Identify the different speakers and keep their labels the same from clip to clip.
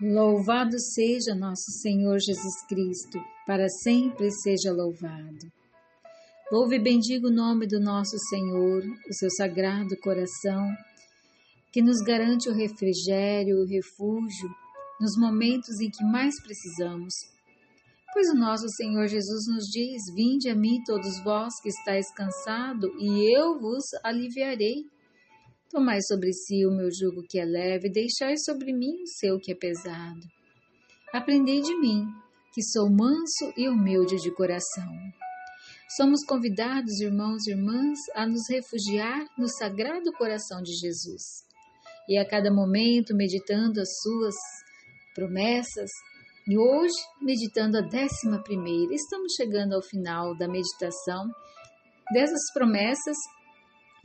Speaker 1: Louvado seja nosso Senhor Jesus Cristo, para sempre seja louvado. Louve e bendiga o nome do nosso Senhor, o seu sagrado coração, que nos garante o refrigério, o refúgio nos momentos em que mais precisamos. Pois o nosso Senhor Jesus nos diz: Vinde a mim, todos vós que estáis cansados, e eu vos aliviarei. Tomai sobre si o meu jugo que é leve, deixai sobre mim o seu que é pesado. Aprendei de mim, que sou manso e humilde de coração. Somos convidados, irmãos e irmãs, a nos refugiar no sagrado coração de Jesus. E a cada momento, meditando as suas promessas, e hoje, meditando a décima primeira, estamos chegando ao final da meditação dessas promessas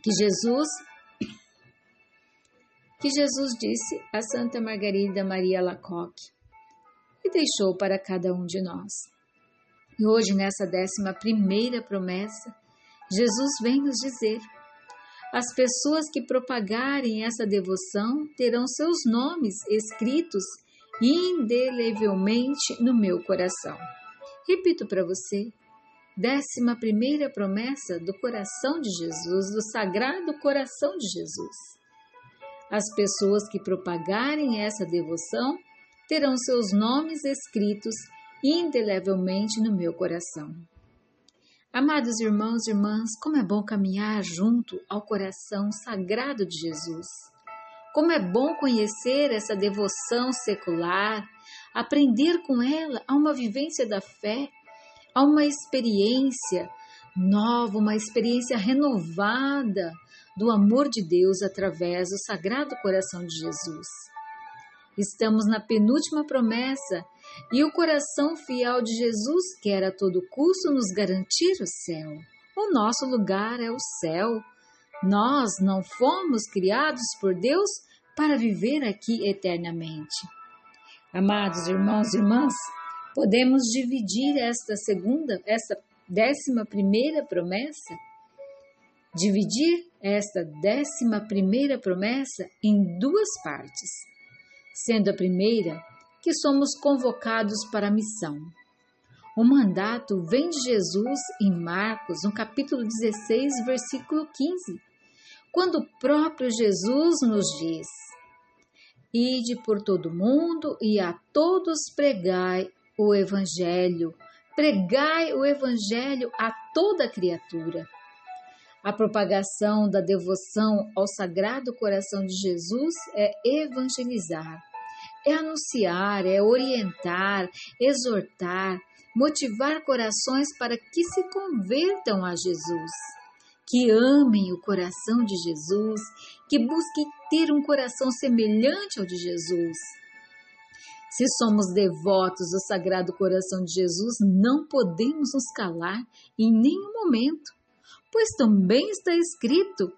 Speaker 1: que Jesus que Jesus disse a Santa Margarida Maria Lacoque e deixou para cada um de nós. E hoje, nessa décima primeira promessa, Jesus vem nos dizer: as pessoas que propagarem essa devoção terão seus nomes escritos indelevelmente no meu coração. Repito para você, décima primeira promessa do coração de Jesus, do sagrado coração de Jesus. As pessoas que propagarem essa devoção terão seus nomes escritos indelevelmente no meu coração. Amados irmãos e irmãs, como é bom caminhar junto ao coração sagrado de Jesus. Como é bom conhecer essa devoção secular, aprender com ela a uma vivência da fé, a uma experiência nova, uma experiência renovada do amor de Deus através do Sagrado Coração de Jesus. Estamos na penúltima promessa e o coração fiel de Jesus quer a todo custo nos garantir o céu. O nosso lugar é o céu. Nós não fomos criados por Deus para viver aqui eternamente. Amados irmãos e irmãs, podemos dividir esta segunda, esta décima primeira promessa dividir esta décima primeira promessa em duas partes, sendo a primeira que somos convocados para a missão. O mandato vem de Jesus em Marcos, no capítulo 16, versículo 15, quando o próprio Jesus nos diz: Ide por todo o mundo e a todos pregai o Evangelho, pregai o Evangelho a toda criatura. A propagação da devoção ao Sagrado Coração de Jesus é evangelizar, é anunciar, é orientar, exortar, motivar corações para que se convertam a Jesus, que amem o coração de Jesus, que busquem ter um coração semelhante ao de Jesus. Se somos devotos do Sagrado Coração de Jesus, não podemos nos calar em nenhum momento pois também está escrito: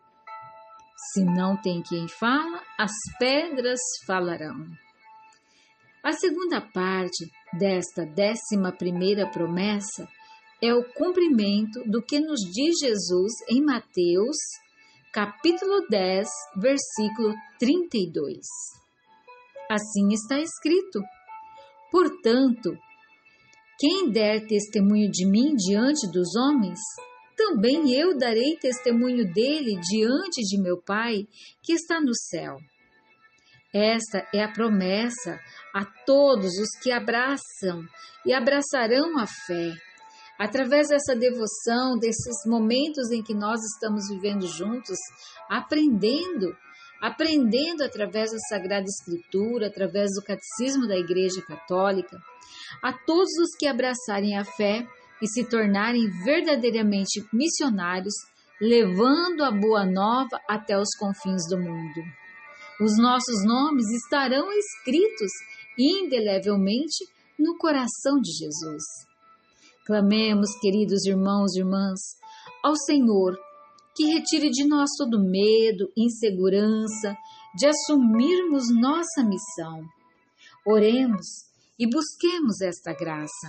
Speaker 1: se não tem quem fala, as pedras falarão. A segunda parte desta décima primeira promessa é o cumprimento do que nos diz Jesus em Mateus, capítulo 10, versículo 32. Assim está escrito: Portanto, quem der testemunho de mim diante dos homens, também eu darei testemunho dele diante de meu Pai que está no céu. Esta é a promessa a todos os que abraçam e abraçarão a fé. Através dessa devoção, desses momentos em que nós estamos vivendo juntos, aprendendo, aprendendo através da Sagrada Escritura, através do Catecismo da Igreja Católica, a todos os que abraçarem a fé, e se tornarem verdadeiramente missionários, levando a boa nova até os confins do mundo. Os nossos nomes estarão escritos indelevelmente no coração de Jesus. Clamemos, queridos irmãos e irmãs, ao Senhor que retire de nós todo medo, insegurança de assumirmos nossa missão. Oremos e busquemos esta graça.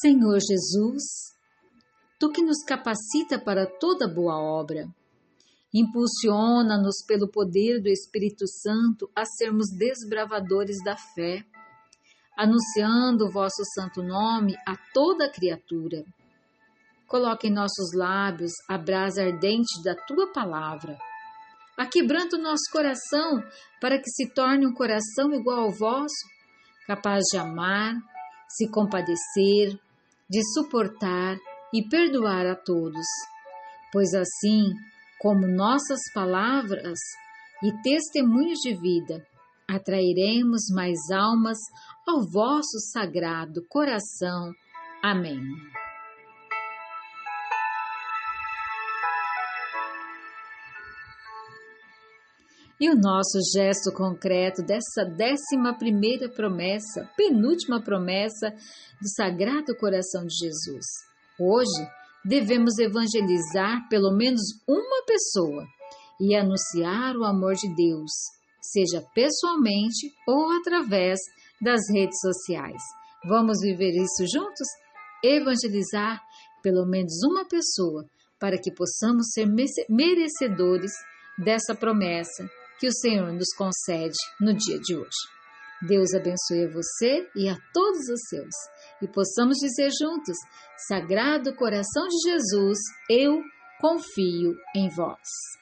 Speaker 1: Senhor Jesus, tu que nos capacita para toda boa obra, Impulsiona-nos pelo poder do Espírito Santo a sermos desbravadores da fé, anunciando o vosso santo nome a toda criatura. Coloque em nossos lábios a brasa ardente da tua palavra. Aquebranta o nosso coração para que se torne um coração igual ao vosso, capaz de amar, se compadecer, de suportar e perdoar a todos. Pois assim, como nossas palavras e testemunhos de vida, atrairemos mais almas ao vosso sagrado coração. Amém. E o nosso gesto concreto dessa décima primeira promessa, penúltima promessa do Sagrado Coração de Jesus. Hoje, devemos evangelizar pelo menos uma pessoa e anunciar o amor de Deus, seja pessoalmente ou através das redes sociais. Vamos viver isso juntos? Evangelizar pelo menos uma pessoa para que possamos ser merecedores dessa promessa que o Senhor nos concede no dia de hoje. Deus abençoe a você e a todos os seus, e possamos dizer juntos: Sagrado coração de Jesus, eu confio em vós.